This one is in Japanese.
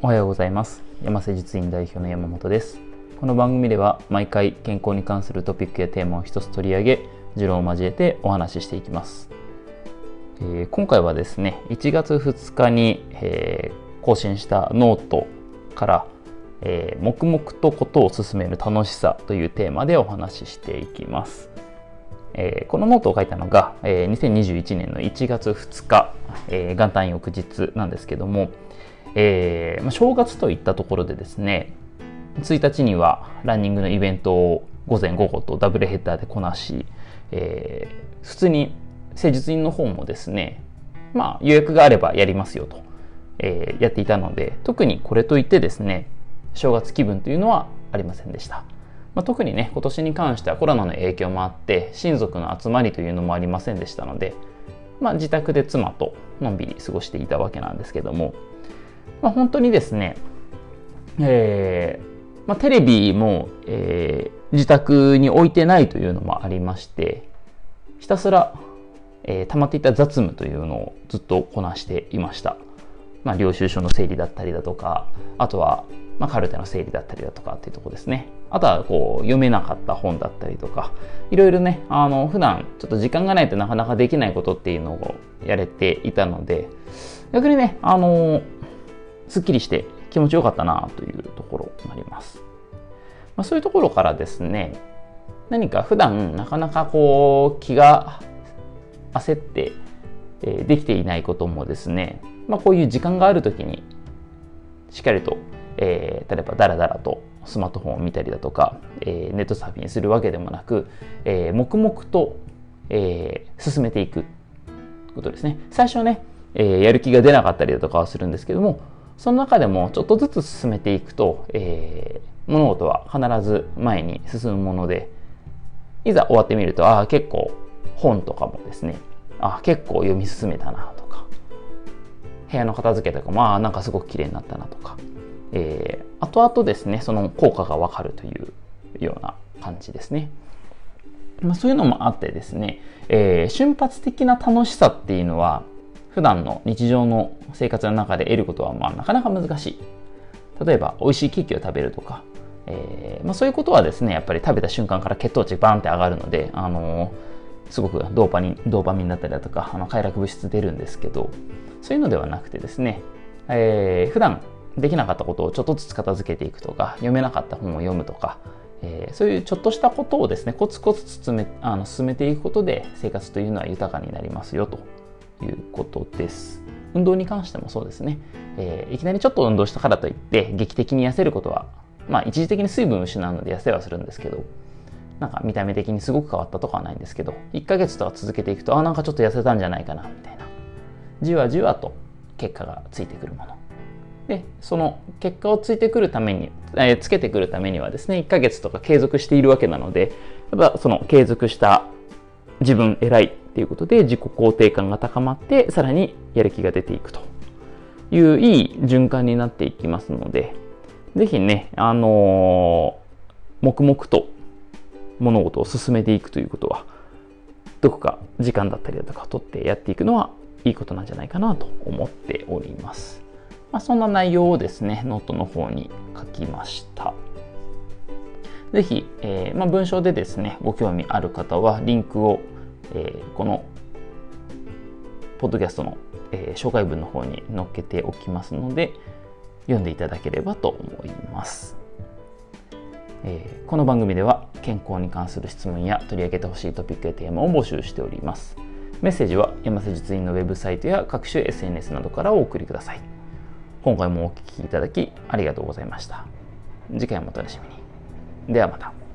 おはようございます。山瀬実院代表の山本です。この番組では毎回健康に関するトピックやテーマを一つ取り上げ持論を交えてお話ししていきます、えー、今回はですね1月2日に、えー、更新したノートからえー、黙々とことを進める楽しさというテーマでお話ししていきます。えー、このノートを書いたのが、えー、2021年の1月2日、えー、元旦翌日なんですけども、えーまあ、正月といったところでですね1日にはランニングのイベントを午前午後とダブルヘッダーでこなし、えー、普通に施術院の方もですねまあ予約があればやりますよと、えー、やっていたので特にこれといってですね正月気分というのはありませんでした。まあ、特にね今年に関してはコロナの影響もあって親族の集まりというのもありませんでしたので、まあ、自宅で妻とのんびり過ごしていたわけなんですけども、まあ、本当にですね、えーまあ、テレビも、えー、自宅に置いてないというのもありましてひたすら、えー、溜まっていた雑務というのをずっとこなしていました。まあ、領収書の整理だったりだとかあとはまあ、カルテの整理だったりだとかっていうとこですね。あとはこう読めなかった本だったりとか、いろいろね、あの普段ちょっと時間がないとなかなかできないことっていうのをやれていたので、逆にね、あのすっきりして気持ちよかったなというところになります。まあ、そういうところからですね、何か普段なかなかこう気が焦って、できていないこともですね、まあ、こういう時間がある時にしっかりとえー、例えばダラダラとスマートフォンを見たりだとか、えー、ネットサーフィンするわけでもなく、えー、黙々と、えー、進めていくことですね最初ね、え、やる気が出なかったりだとかはするんですけどもその中でもちょっとずつ進めていくと、えー、物事は必ず前に進むものでいざ終わってみるとああ結構本とかもですねああ結構読み進めたなとか部屋の片付けとかもああなんかすごく綺麗になったなとかえー、後々ですねその効果がわかるというような感じですね。まあ、そういうのもあってですね、えー、瞬発的な楽しさっていうのは普段の日常の生活の中で得ることはまあなかなか難しい。例えば美味しいケーキを食べるとか、えーまあ、そういうことはですねやっぱり食べた瞬間から血糖値バーンって上がるので、あのー、すごくドーパミンドーパミンだったりだとかあの快楽物質出るんですけどそういうのではなくてですね、えー、普段できなかったことをちょっとずつ片付けていくとか読めなかった本を読むとか、えー、そういうちょっとしたことをですねコツコツ進めあの進めていくことで生活というのは豊かになりますよということです。運動に関してもそうですね、えー、いきなりちょっと運動したからといって劇的に痩せることはまあ一時的に水分を失うので痩せはするんですけどなんか見た目的にすごく変わったとかはないんですけど1ヶ月とか続けていくとあなんかちょっと痩せたんじゃないかなみたいな。じわじわと結果がついてくるもの。でその結果をついてくるために、えー、つけてくるためにはですね1ヶ月とか継続しているわけなのでやっぱその継続した自分偉いっていうことで自己肯定感が高まってさらにやる気が出ていくといういい循環になっていきますので是非ねあのー、黙々と物事を進めていくということはどこか時間だったりだとか取ってやっていくのはいいことなんじゃないかなと思っております。まあ、そんな内容をですね、ノートの方に書きました。ぜひ、えー、まあ、文章でですね、ご興味ある方は、リンクを、えー、この、ポッドキャストの、えー、紹介文の方に載っけておきますので、読んでいただければと思います。えこの番組では健康に関する質問や取り上げてほしいトピックやテーマを募集しております。メッセージは山瀬術院のウェブサイトや各種 SNS などからお送りください。今回もお聴きいただきありがとうございました。次回もお楽しみに。ではまた。